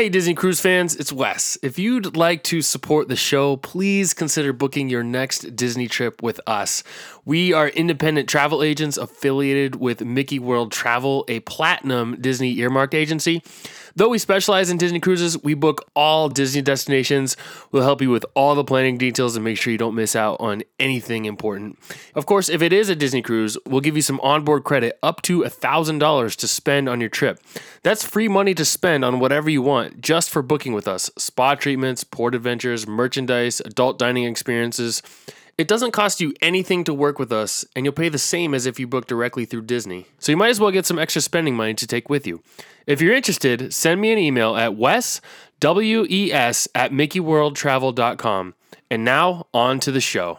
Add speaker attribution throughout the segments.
Speaker 1: Hey, Disney Cruise fans, it's Wes. If you'd like to support the show, please consider booking your next Disney trip with us. We are independent travel agents affiliated with Mickey World Travel, a platinum Disney earmarked agency. Though we specialize in Disney cruises, we book all Disney destinations. We'll help you with all the planning details and make sure you don't miss out on anything important. Of course, if it is a Disney cruise, we'll give you some onboard credit up to $1,000 to spend on your trip. That's free money to spend on whatever you want just for booking with us spa treatments, port adventures, merchandise, adult dining experiences. It doesn't cost you anything to work with us, and you'll pay the same as if you book directly through Disney. So you might as well get some extra spending money to take with you. If you're interested, send me an email at wes, W-E-S, at mickeyworldtravel.com. And now, on to the show.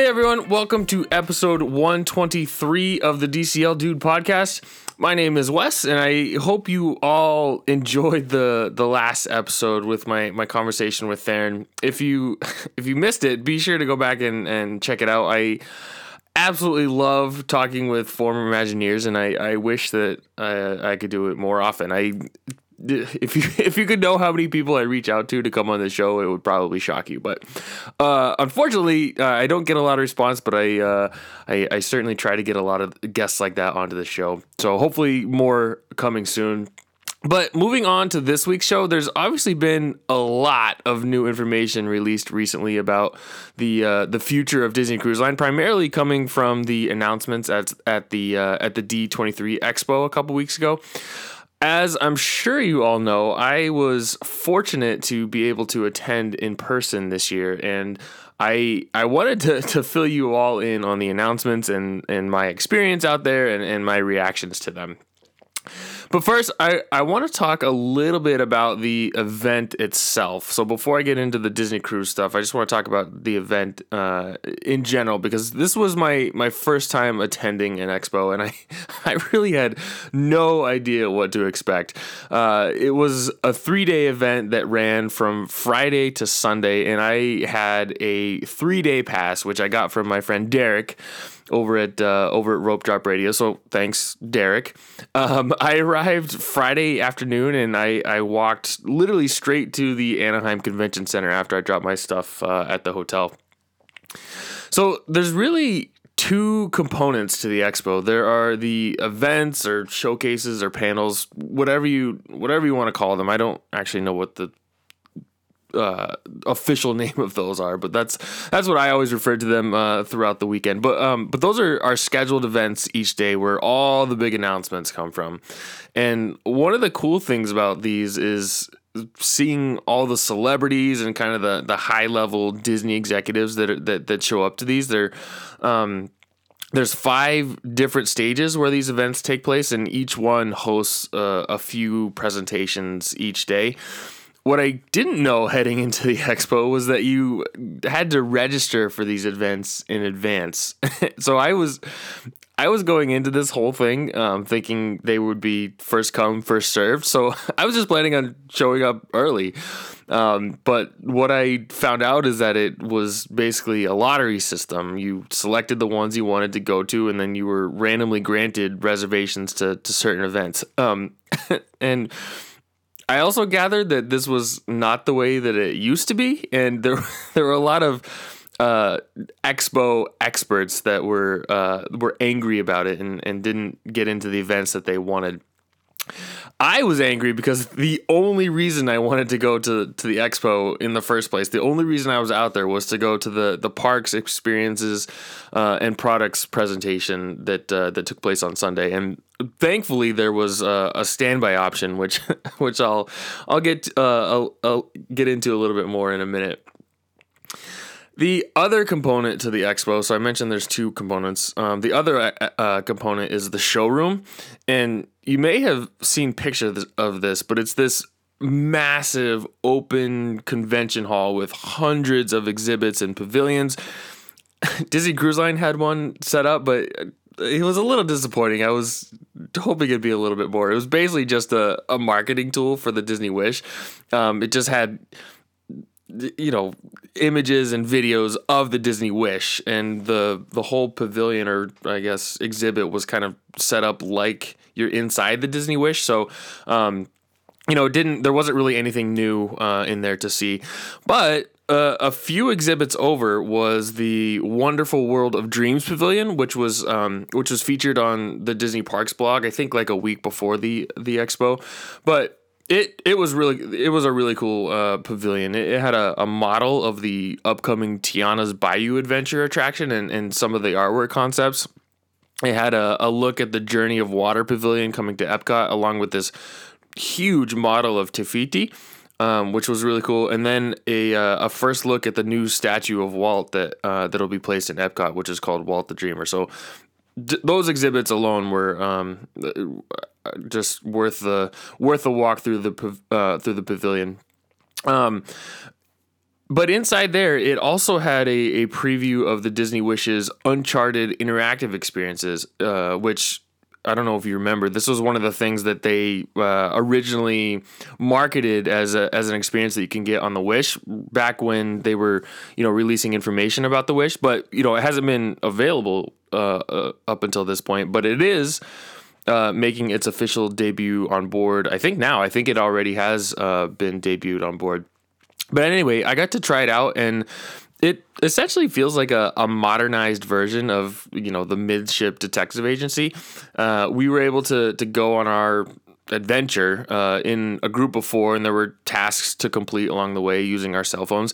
Speaker 1: Hey everyone, welcome to episode 123 of the DCL Dude podcast. My name is Wes, and I hope you all enjoyed the the last episode with my my conversation with Theron. If you if you missed it, be sure to go back and, and check it out. I absolutely love talking with former Imagineers, and I, I wish that I, I could do it more often. I if you if you could know how many people I reach out to to come on the show, it would probably shock you. But uh, unfortunately, uh, I don't get a lot of response. But I, uh, I I certainly try to get a lot of guests like that onto the show. So hopefully more coming soon. But moving on to this week's show, there's obviously been a lot of new information released recently about the uh, the future of Disney Cruise Line, primarily coming from the announcements at at the uh, at the D23 Expo a couple weeks ago. As I'm sure you all know, I was fortunate to be able to attend in person this year, and I I wanted to, to fill you all in on the announcements and, and my experience out there and, and my reactions to them. But first, I, I want to talk a little bit about the event itself. So before I get into the Disney Cruise stuff, I just want to talk about the event uh, in general because this was my my first time attending an expo, and I I really had no idea what to expect. Uh, it was a three day event that ran from Friday to Sunday, and I had a three day pass, which I got from my friend Derek over at uh, over at Rope Drop Radio. So thanks, Derek. Um, I arrived Friday afternoon and I I walked literally straight to the Anaheim Convention Center after I dropped my stuff uh, at the hotel. So there's really two components to the expo. There are the events or showcases or panels, whatever you whatever you want to call them. I don't actually know what the uh, official name of those are, but that's that's what I always refer to them uh, throughout the weekend. But um, but those are our scheduled events each day where all the big announcements come from. And one of the cool things about these is seeing all the celebrities and kind of the the high level Disney executives that are, that that show up to these. They're um, there's five different stages where these events take place, and each one hosts uh, a few presentations each day what I didn't know heading into the expo was that you had to register for these events in advance. so I was I was going into this whole thing um, thinking they would be first come first served. So I was just planning on showing up early. Um, but what I found out is that it was basically a lottery system. You selected the ones you wanted to go to, and then you were randomly granted reservations to to certain events. Um, and I also gathered that this was not the way that it used to be, and there there were a lot of uh, expo experts that were uh, were angry about it and, and didn't get into the events that they wanted. I was angry because the only reason I wanted to go to, to the expo in the first place, the only reason I was out there was to go to the, the parks experiences uh, and products presentation that uh, that took place on Sunday. And thankfully, there was uh, a standby option, which which I'll I'll get uh, I'll, I'll get into a little bit more in a minute. The other component to the expo, so I mentioned there's two components. Um, the other uh, uh, component is the showroom, and you may have seen pictures of this, but it's this massive open convention hall with hundreds of exhibits and pavilions. Disney Cruise Line had one set up, but it was a little disappointing. I was hoping it'd be a little bit more. It was basically just a, a marketing tool for the Disney Wish. Um, it just had you know images and videos of the Disney Wish and the the whole pavilion or I guess exhibit was kind of set up like you're inside the Disney Wish so um, you know it didn't there wasn't really anything new uh, in there to see but uh, a few exhibits over was the Wonderful World of Dreams Pavilion, which was um, which was featured on the Disney Parks blog. I think like a week before the the expo, but it it was really it was a really cool uh, pavilion. It, it had a, a, model of the upcoming Tiana's Bayou Adventure attraction and, and some of the artwork concepts. It had a, a look at the Journey of Water Pavilion coming to Epcot, along with this huge model of Te Fiti, um, which was really cool. And then a uh, a first look at the new statue of Walt that uh, that'll be placed in Epcot, which is called Walt the Dreamer. So d- those exhibits alone were um, just worth the worth the walk through the uh, through the pavilion. Um, but inside there, it also had a, a preview of the Disney Wishes Uncharted interactive experiences, uh, which I don't know if you remember. This was one of the things that they uh, originally marketed as a, as an experience that you can get on the Wish back when they were you know releasing information about the Wish. But you know it hasn't been available uh, uh up until this point. But it is uh, making its official debut on board. I think now. I think it already has uh, been debuted on board. But anyway, I got to try it out, and it essentially feels like a, a modernized version of you know the midship detective agency. Uh, we were able to to go on our adventure uh, in a group of four, and there were tasks to complete along the way using our cell phones.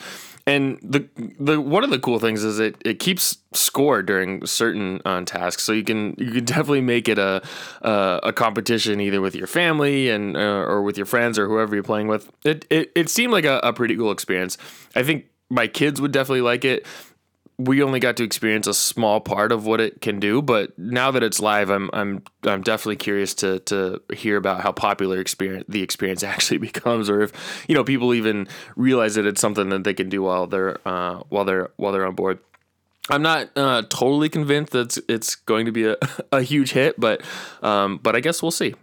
Speaker 1: And the the one of the cool things is it, it keeps score during certain uh, tasks, so you can you can definitely make it a a, competition either with your family and uh, or with your friends or whoever you're playing with. It it, it seemed like a, a pretty cool experience. I think my kids would definitely like it we only got to experience a small part of what it can do, but now that it's live, I'm I'm I'm definitely curious to to hear about how popular experience the experience actually becomes, or if you know people even realize that it's something that they can do while they're uh, while they're while they're on board. I'm not uh, totally convinced that it's, it's going to be a, a huge hit, but um, but I guess we'll see.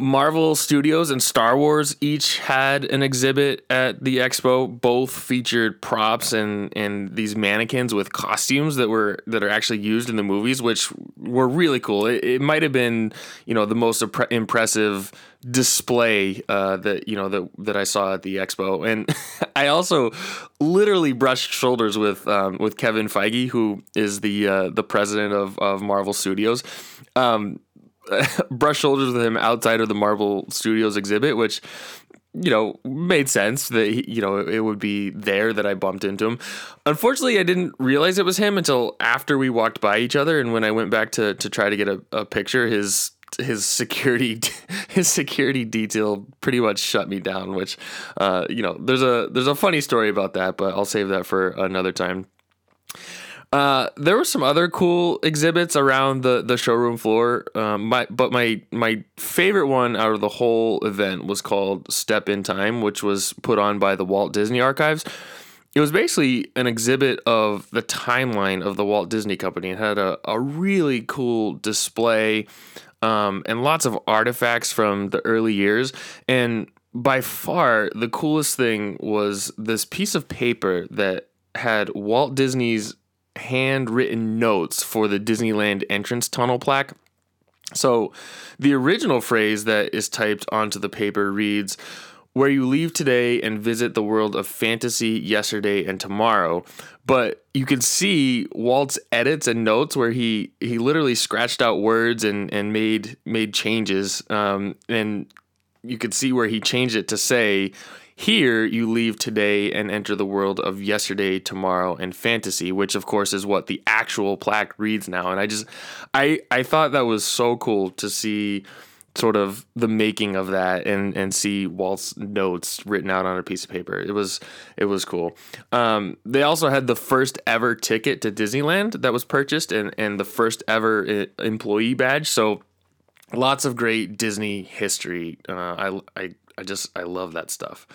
Speaker 1: Marvel Studios and Star Wars each had an exhibit at the expo. Both featured props and and these mannequins with costumes that were that are actually used in the movies, which were really cool. It, it might have been you know the most impressive display uh, that you know that that I saw at the expo, and I also literally brushed shoulders with um, with Kevin Feige, who is the uh, the president of of Marvel Studios. Um, brush shoulders with him outside of the Marvel Studios exhibit, which you know made sense that he, you know it would be there that I bumped into him. Unfortunately, I didn't realize it was him until after we walked by each other, and when I went back to to try to get a, a picture, his his security his security detail pretty much shut me down which uh, you know there's a there's a funny story about that but I'll save that for another time uh, there were some other cool exhibits around the, the showroom floor. Um, my, but my my favorite one out of the whole event was called Step in Time, which was put on by the Walt Disney Archives. It was basically an exhibit of the timeline of the Walt Disney Company. It had a, a really cool display um, and lots of artifacts from the early years. And by far, the coolest thing was this piece of paper that had Walt Disney's handwritten notes for the Disneyland entrance tunnel plaque. So the original phrase that is typed onto the paper reads, where you leave today and visit the world of fantasy yesterday and tomorrow. But you can see Walt's edits and notes where he he literally scratched out words and and made made changes. Um, and you could see where he changed it to say here, you leave today and enter the world of yesterday, tomorrow, and fantasy, which of course is what the actual plaque reads now. And I just, I, I thought that was so cool to see sort of the making of that and and see Walt's notes written out on a piece of paper. It was it was cool. Um, they also had the first ever ticket to Disneyland that was purchased and and the first ever uh, employee badge. So lots of great Disney history. Uh, I I I just I love that stuff.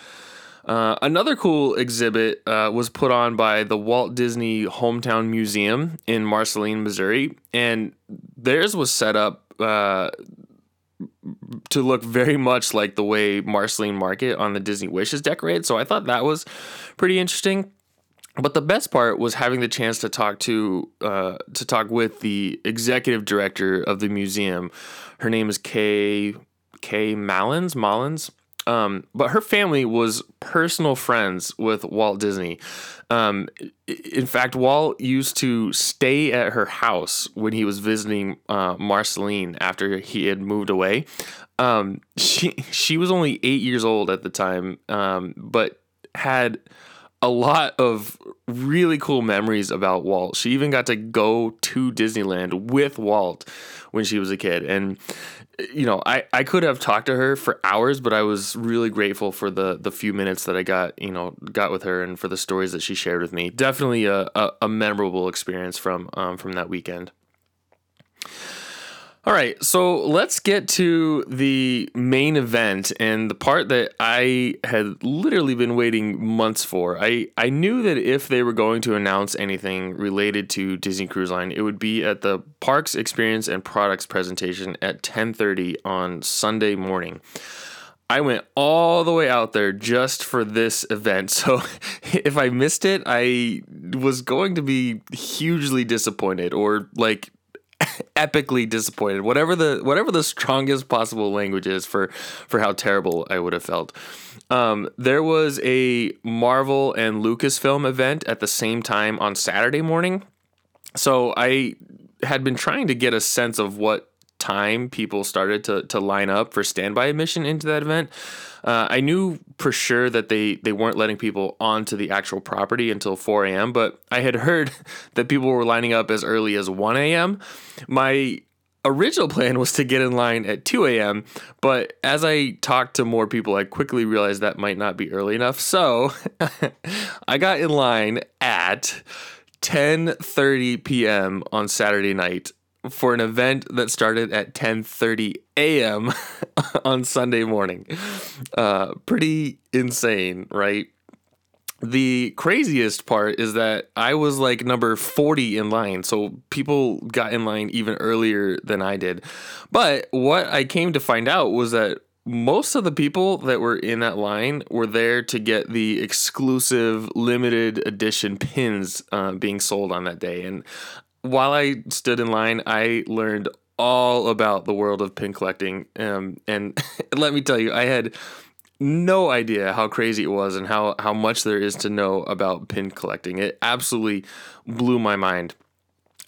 Speaker 1: Uh, another cool exhibit uh, was put on by the Walt Disney Hometown Museum in Marceline, Missouri, and theirs was set up uh, to look very much like the way Marceline Market on the Disney Wish is decorated. So I thought that was pretty interesting. But the best part was having the chance to talk to uh, to talk with the executive director of the museum. Her name is Kay Kay Malins Mullins. Um, but her family was personal friends with Walt Disney. Um, in fact, Walt used to stay at her house when he was visiting uh, Marceline after he had moved away. Um, she she was only eight years old at the time, um, but had a lot of really cool memories about Walt. She even got to go to Disneyland with Walt when she was a kid. And you know, I, I could have talked to her for hours, but I was really grateful for the the few minutes that I got, you know, got with her and for the stories that she shared with me. Definitely a, a, a memorable experience from um, from that weekend. All right, so let's get to the main event and the part that I had literally been waiting months for. I, I knew that if they were going to announce anything related to Disney Cruise Line, it would be at the Parks Experience and Products presentation at 10:30 on Sunday morning. I went all the way out there just for this event. So if I missed it, I was going to be hugely disappointed or like epically disappointed. Whatever the whatever the strongest possible language is for for how terrible I would have felt. Um, there was a Marvel and Lucasfilm event at the same time on Saturday morning. So I had been trying to get a sense of what time people started to to line up for standby admission into that event. Uh, I knew for sure that they they weren't letting people onto the actual property until 4 a.m. But I had heard that people were lining up as early as 1 a.m. My original plan was to get in line at 2 a.m. But as I talked to more people, I quickly realized that might not be early enough. So I got in line at 10:30 p.m. on Saturday night for an event that started at 10:30 a.m. on Sunday morning. Uh, pretty insane, right? The craziest part is that I was like number 40 in line, so people got in line even earlier than I did. But what I came to find out was that most of the people that were in that line were there to get the exclusive limited edition pins uh, being sold on that day. And while I stood in line, I learned all about the world of pin collecting. Um, and let me tell you, I had no idea how crazy it was and how, how much there is to know about pin collecting. It absolutely blew my mind.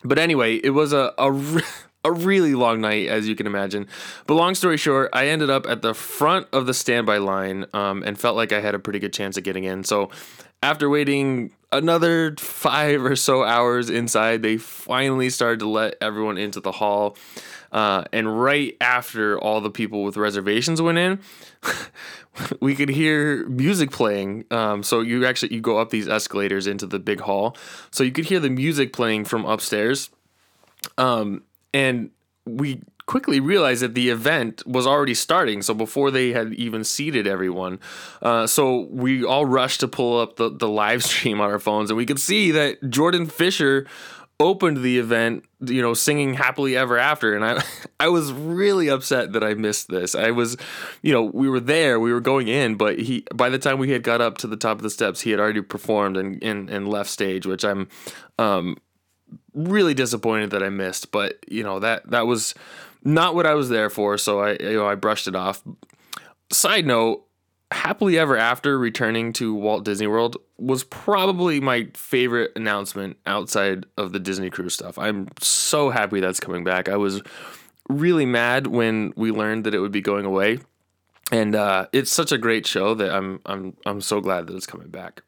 Speaker 1: But anyway, it was a, a, a really long night, as you can imagine. But long story short, I ended up at the front of the standby line um, and felt like I had a pretty good chance of getting in. So after waiting another five or so hours inside, they finally started to let everyone into the hall. Uh, and right after all the people with reservations went in, we could hear music playing. Um, so you actually you go up these escalators into the big hall, so you could hear the music playing from upstairs. Um, and we quickly realized that the event was already starting. So before they had even seated everyone, uh, so we all rushed to pull up the, the live stream on our phones, and we could see that Jordan Fisher opened the event, you know, singing happily ever after. And I, I was really upset that I missed this. I was, you know, we were there, we were going in, but he, by the time we had got up to the top of the steps, he had already performed and, and, and left stage, which I'm, um, really disappointed that I missed, but you know, that, that was not what I was there for, so I you know I brushed it off. Side note, happily ever after returning to Walt Disney World was probably my favorite announcement outside of the Disney cruise stuff. I'm so happy that's coming back. I was really mad when we learned that it would be going away. And uh, it's such a great show that I'm I'm I'm so glad that it's coming back.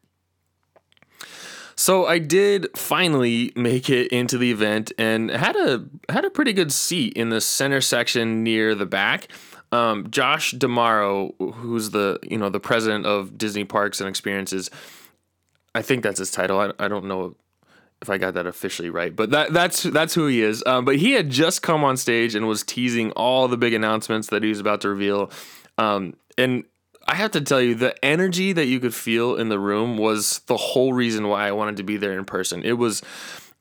Speaker 1: So I did finally make it into the event and had a had a pretty good seat in the center section near the back. Um, Josh D'Amaro, who's the you know the president of Disney Parks and Experiences, I think that's his title. I, I don't know if I got that officially right, but that that's that's who he is. Um, but he had just come on stage and was teasing all the big announcements that he was about to reveal. Um, and I have to tell you, the energy that you could feel in the room was the whole reason why I wanted to be there in person. It was,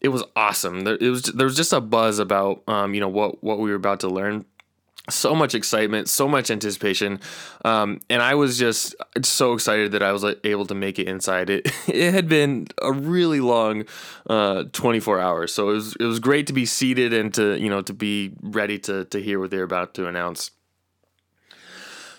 Speaker 1: it was awesome. There, it was there was just a buzz about, um, you know, what what we were about to learn. So much excitement, so much anticipation, um, and I was just so excited that I was able to make it inside. It it had been a really long, uh, twenty four hours, so it was it was great to be seated and to you know to be ready to to hear what they're about to announce.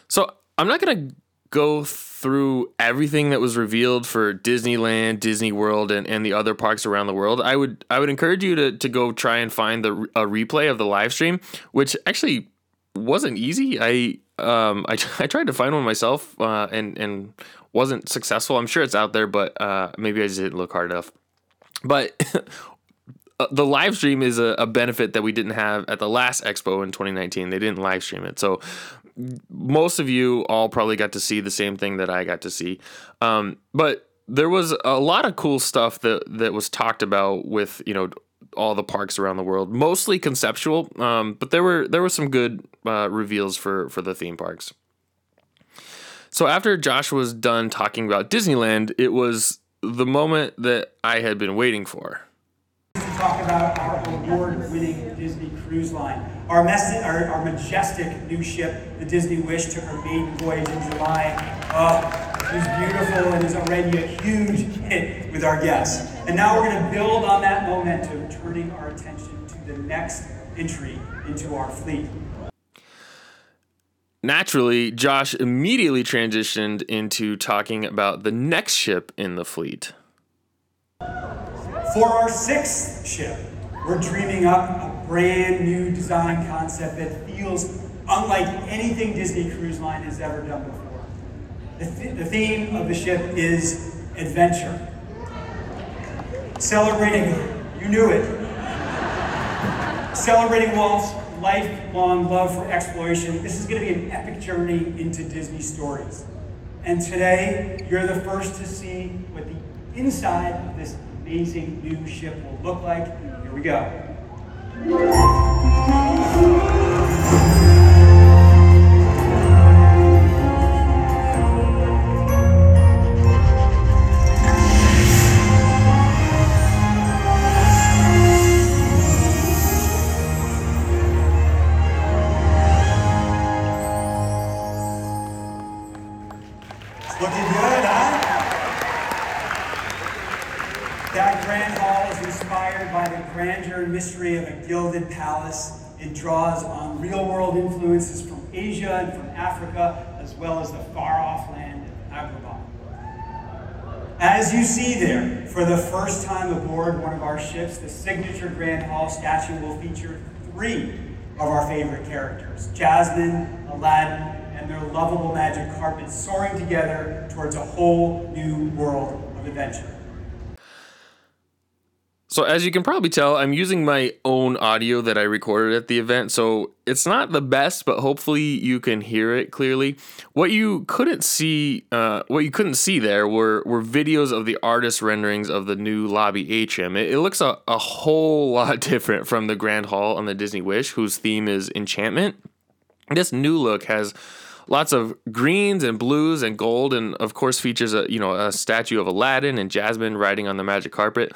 Speaker 1: So I'm not gonna go through everything that was revealed for Disneyland, Disney World, and, and the other parks around the world. I would I would encourage you to to go try and find the a replay of the live stream, which actually wasn't easy. I um I, I tried to find one myself uh, and and wasn't successful. I'm sure it's out there, but uh, maybe I just didn't look hard enough. But uh, the live stream is a, a, benefit that we didn't have at the last expo in 2019. They didn't live stream it, so most of you all probably got to see the same thing that I got to see. Um, but there was a lot of cool stuff that that was talked about with you know all the parks around the world, mostly conceptual. Um, but there were there were some good uh, reveals for for the theme parks. So after Josh was done talking about Disneyland, it was the moment that I had been waiting for
Speaker 2: talk about our award-winning Disney Cruise Line. Our, our, our, majestic new ship, the Disney Wish, took her maiden voyage in July. Oh, it was beautiful and is already a huge hit with our guests. And now we're going to build on that momentum, turning our attention to the next entry into our fleet.
Speaker 1: Naturally, Josh immediately transitioned into talking about the next ship in the fleet.
Speaker 2: For our sixth ship, we're dreaming up brand new design concept that feels unlike anything Disney Cruise Line has ever done before. The, th- the theme of the ship is adventure. Celebrating, you knew it. Celebrating Walt's lifelong love for exploration, this is going to be an epic journey into Disney stories. And today, you're the first to see what the inside of this amazing new ship will look like. Here we go. Thank you. Draws on real world influences from Asia and from Africa, as well as the far off land of Agrabah. As you see there, for the first time aboard one of our ships, the signature Grand Hall statue will feature three of our favorite characters Jasmine, Aladdin, and their lovable magic carpet soaring together towards a whole new world of adventure.
Speaker 1: So, as you can probably tell, I'm using my own audio that I recorded at the event. So, it's not the best, but hopefully you can hear it clearly. What you couldn't see, uh, what you couldn't see there were were videos of the artist renderings of the new lobby atrium. It, it looks a, a whole lot different from the Grand Hall on the Disney Wish, whose theme is enchantment. This new look has lots of greens and blues and gold, and of course features a you know a statue of Aladdin and Jasmine riding on the magic carpet.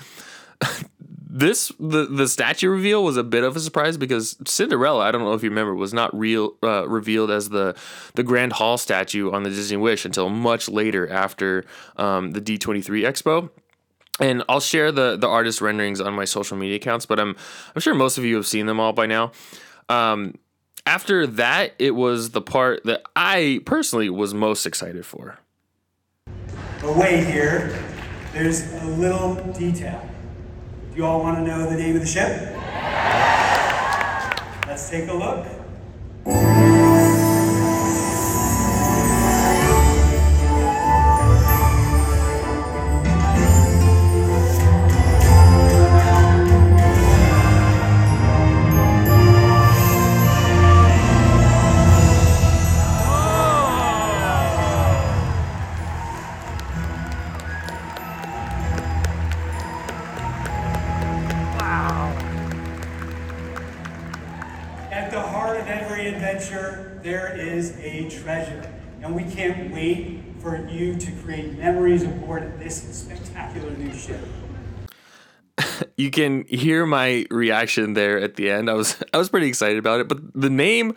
Speaker 1: this the the statue reveal was a bit of a surprise because Cinderella, I don't know if you remember, was not real uh, revealed as the the Grand Hall statue on the Disney Wish until much later after um, the D23 Expo. And I'll share the the artist renderings on my social media accounts, but I'm I'm sure most of you have seen them all by now. Um, after that, it was the part that I personally was most excited for.
Speaker 2: Wait here, there's a little detail. You all want to know the name of the ship? Let's take a look. You
Speaker 1: can hear my reaction there at the end. I was I was pretty excited about it, but the name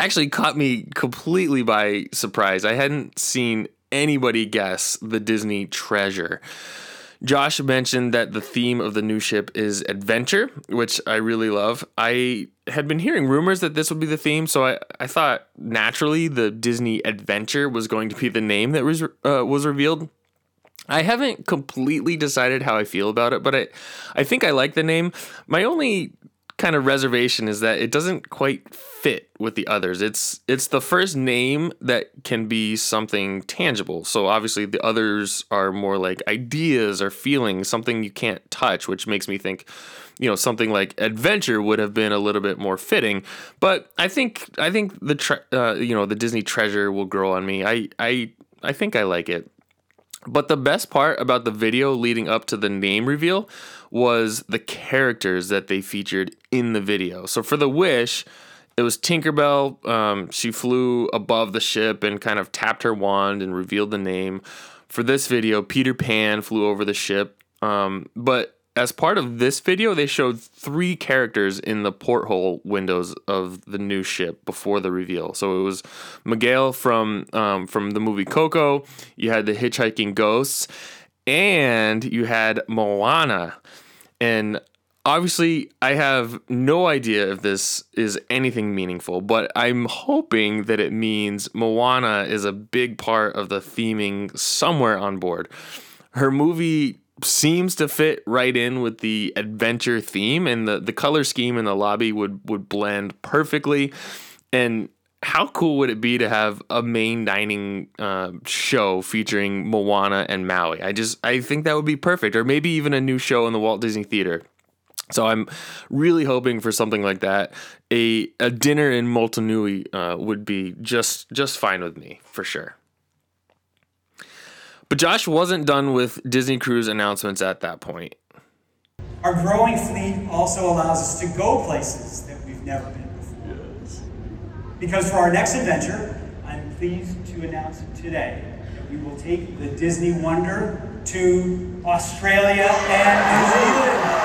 Speaker 1: actually caught me completely by surprise. I hadn't seen anybody guess the Disney treasure. Josh mentioned that the theme of the new ship is adventure, which I really love. I had been hearing rumors that this would be the theme, so I, I thought naturally the Disney Adventure was going to be the name that was uh, was revealed. I haven't completely decided how I feel about it, but I I think I like the name. My only kind of reservation is that it doesn't quite fit with the others. It's it's the first name that can be something tangible. So obviously the others are more like ideas or feelings, something you can't touch, which makes me think, you know, something like adventure would have been a little bit more fitting. But I think I think the tre- uh, you know the Disney treasure will grow on me. I I I think I like it. But the best part about the video leading up to the name reveal was the characters that they featured in the video. So for the Wish, it was Tinkerbell. Um, she flew above the ship and kind of tapped her wand and revealed the name. For this video, Peter Pan flew over the ship. Um, but as part of this video, they showed three characters in the porthole windows of the new ship before the reveal. So it was Miguel from um, from the movie Coco. You had the hitchhiking ghosts, and you had Moana. And obviously, I have no idea if this is anything meaningful, but I'm hoping that it means Moana is a big part of the theming somewhere on board. Her movie seems to fit right in with the adventure theme and the, the color scheme in the lobby would would blend perfectly and how cool would it be to have a main dining uh, show featuring Moana and Maui? I just I think that would be perfect, or maybe even a new show in the Walt Disney Theater. So I'm really hoping for something like that. A a dinner in Motunui uh, would be just just fine with me for sure. But Josh wasn't done with Disney Cruise announcements at that point.
Speaker 2: Our growing fleet also allows us to go places that we've never been before. Yes. Because for our next adventure, I'm pleased to announce today that we will take the Disney Wonder to Australia and New Zealand.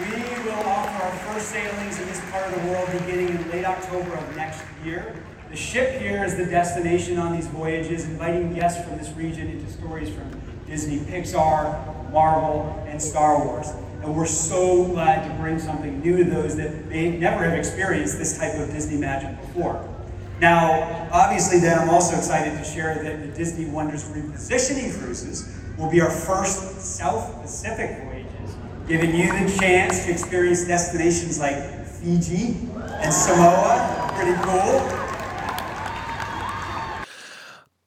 Speaker 2: We will offer our first sailings in this part of the world beginning in late October of next year. The ship here is the destination on these voyages, inviting guests from this region into stories from Disney, Pixar, Marvel, and Star Wars. And we're so glad to bring something new to those that may never have experienced this type of Disney magic before. Now, obviously, then I'm also excited to share that the Disney Wonders repositioning cruises will be our first South Pacific voyages, giving you the chance to experience destinations like Fiji and Samoa. Pretty cool.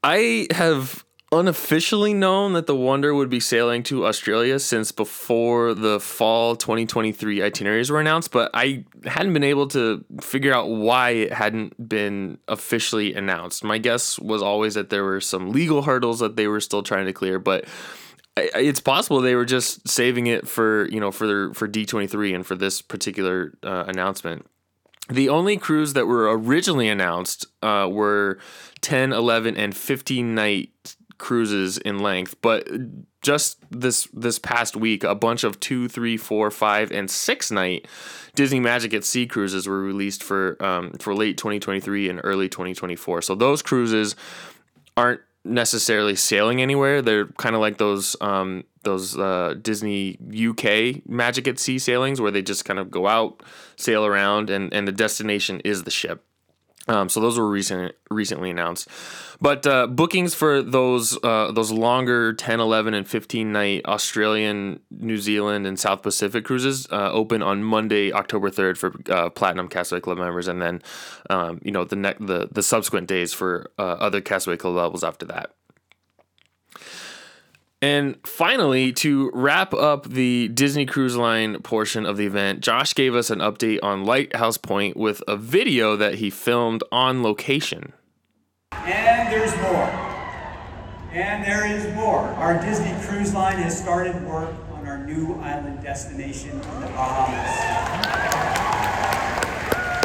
Speaker 1: I have unofficially known that the Wonder would be sailing to Australia since before the fall 2023 itineraries were announced, but I hadn't been able to figure out why it hadn't been officially announced. My guess was always that there were some legal hurdles that they were still trying to clear, but it's possible they were just saving it for you know for for D23 and for this particular uh, announcement. The only cruise that were originally announced uh, were 10, 11, and 15 night cruises in length, but just this this past week, a bunch of two, three, four, five, and six night Disney Magic at Sea cruises were released for um, for late 2023 and early 2024. So those cruises aren't necessarily sailing anywhere. They're kind of like those um, those uh, Disney UK Magic at Sea sailings where they just kind of go out, sail around, and and the destination is the ship. Um, so those were recent, recently announced, but uh, bookings for those uh, those longer 10, 11, and 15 night Australian, New Zealand, and South Pacific cruises uh, open on Monday, October 3rd for uh, Platinum Castaway Club members, and then um, you know the ne- the the subsequent days for uh, other Castaway Club levels after that. And finally, to wrap up the Disney Cruise Line portion of the event, Josh gave us an update on Lighthouse Point with a video that he filmed on location.
Speaker 2: And there's more. And there is more. Our Disney Cruise Line has started work on our new island destination in the Bahamas.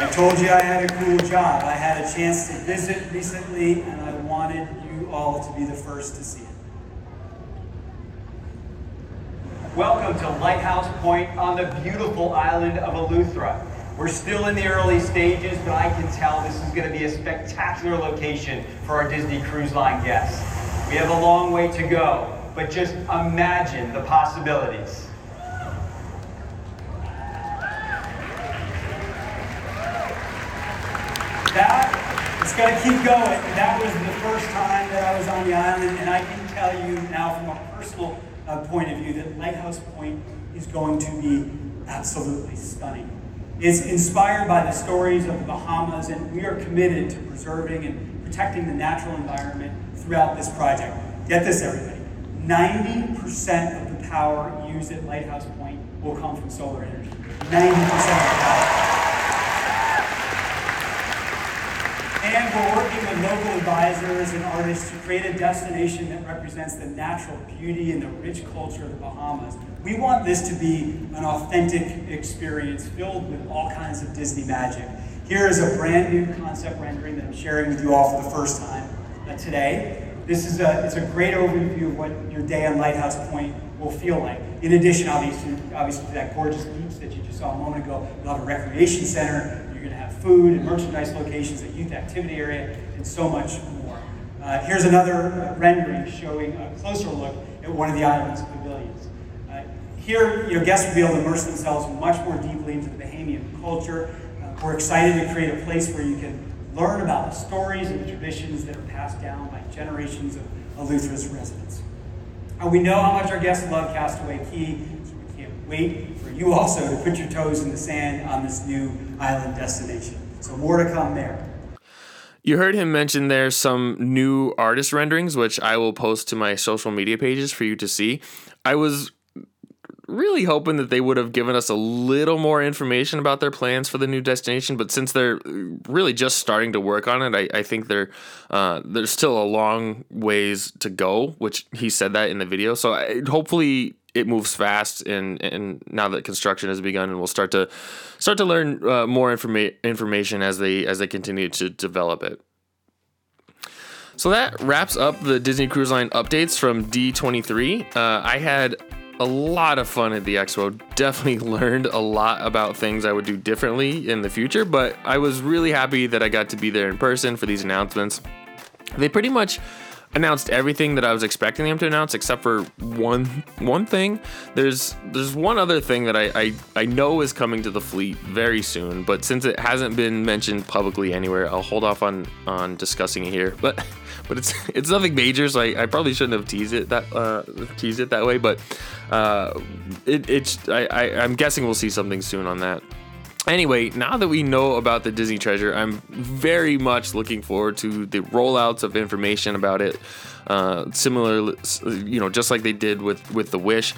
Speaker 2: I told you I had a cool job. I had a chance to visit recently, and I wanted you all to be the first to see it. Welcome to Lighthouse Point on the beautiful island of Eleuthera. We're still in the early stages, but I can tell this is going to be a spectacular location for our Disney Cruise Line guests. We have a long way to go, but just imagine the possibilities. That it's going to keep going. That was the first time that I was on the island, and I can tell you now from a personal uh, point of view that Lighthouse Point is going to be absolutely stunning. It's inspired by the stories of the Bahamas, and we are committed to preserving and protecting the natural environment throughout this project. Get this, everybody 90% of the power used at Lighthouse Point will come from solar energy. 90% of the power. And we're local advisors and artists to create a destination that represents the natural beauty and the rich culture of the Bahamas. We want this to be an authentic experience filled with all kinds of Disney magic. Here is a brand new concept rendering that I'm sharing with you all for the first time uh, today. This is a, it's a great overview of what your day on Lighthouse Point will feel like. In addition, obviously, obviously to that gorgeous beach that you just saw a moment ago, we'll have a recreation center, you're going to have food and merchandise locations, a youth activity area, and so much more. Uh, here's another rendering showing a closer look at one of the island's pavilions. Uh, here, you know, guests will be able to immerse themselves much more deeply into the Bahamian culture. Uh, we're excited to create a place where you can learn about the stories and the traditions that are passed down by generations of Eleuthera's residents. Uh, we know how much our guests love Castaway Cay, so we can't wait for you also to put your toes in the sand on this new island destination. So more to come there.
Speaker 1: You heard him mention there some new artist renderings, which I will post to my social media pages for you to see. I was really hoping that they would have given us a little more information about their plans for the new destination, but since they're really just starting to work on it, I, I think they're uh, there's still a long ways to go. Which he said that in the video, so I, hopefully it moves fast and and now that construction has begun and we'll start to start to learn uh, more informa- information as they as they continue to develop it. So that wraps up the Disney Cruise Line updates from D23. Uh, I had a lot of fun at the expo. Definitely learned a lot about things I would do differently in the future, but I was really happy that I got to be there in person for these announcements. They pretty much announced everything that I was expecting them to announce, except for one one thing. There's there's one other thing that I, I, I know is coming to the fleet very soon, but since it hasn't been mentioned publicly anywhere, I'll hold off on on discussing it here. But but it's it's nothing major, so I, I probably shouldn't have teased it that uh, teased it that way. But uh, it, it's I, I I'm guessing we'll see something soon on that. Anyway, now that we know about the Disney Treasure, I'm very much looking forward to the rollouts of information about it. Uh, similar, you know, just like they did with with the Wish.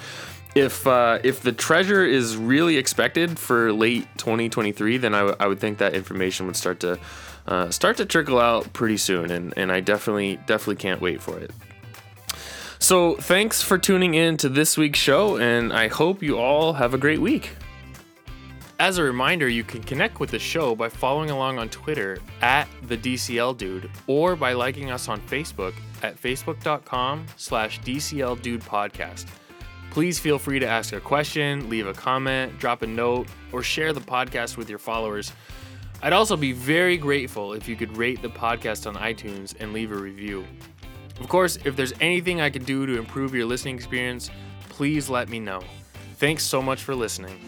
Speaker 1: If uh, if the treasure is really expected for late 2023, then I, w- I would think that information would start to uh, start to trickle out pretty soon, and, and I definitely definitely can't wait for it. So thanks for tuning in to this week's show, and I hope you all have a great week. As a reminder, you can connect with the show by following along on Twitter at the DCL Dude or by liking us on Facebook at facebook.com slash DCL Dude Podcast. Please feel free to ask a question, leave a comment, drop a note, or share the podcast with your followers. I'd also be very grateful if you could rate the podcast on iTunes and leave a review. Of course, if there's anything I can do to improve your listening experience, please let me know. Thanks so much for listening.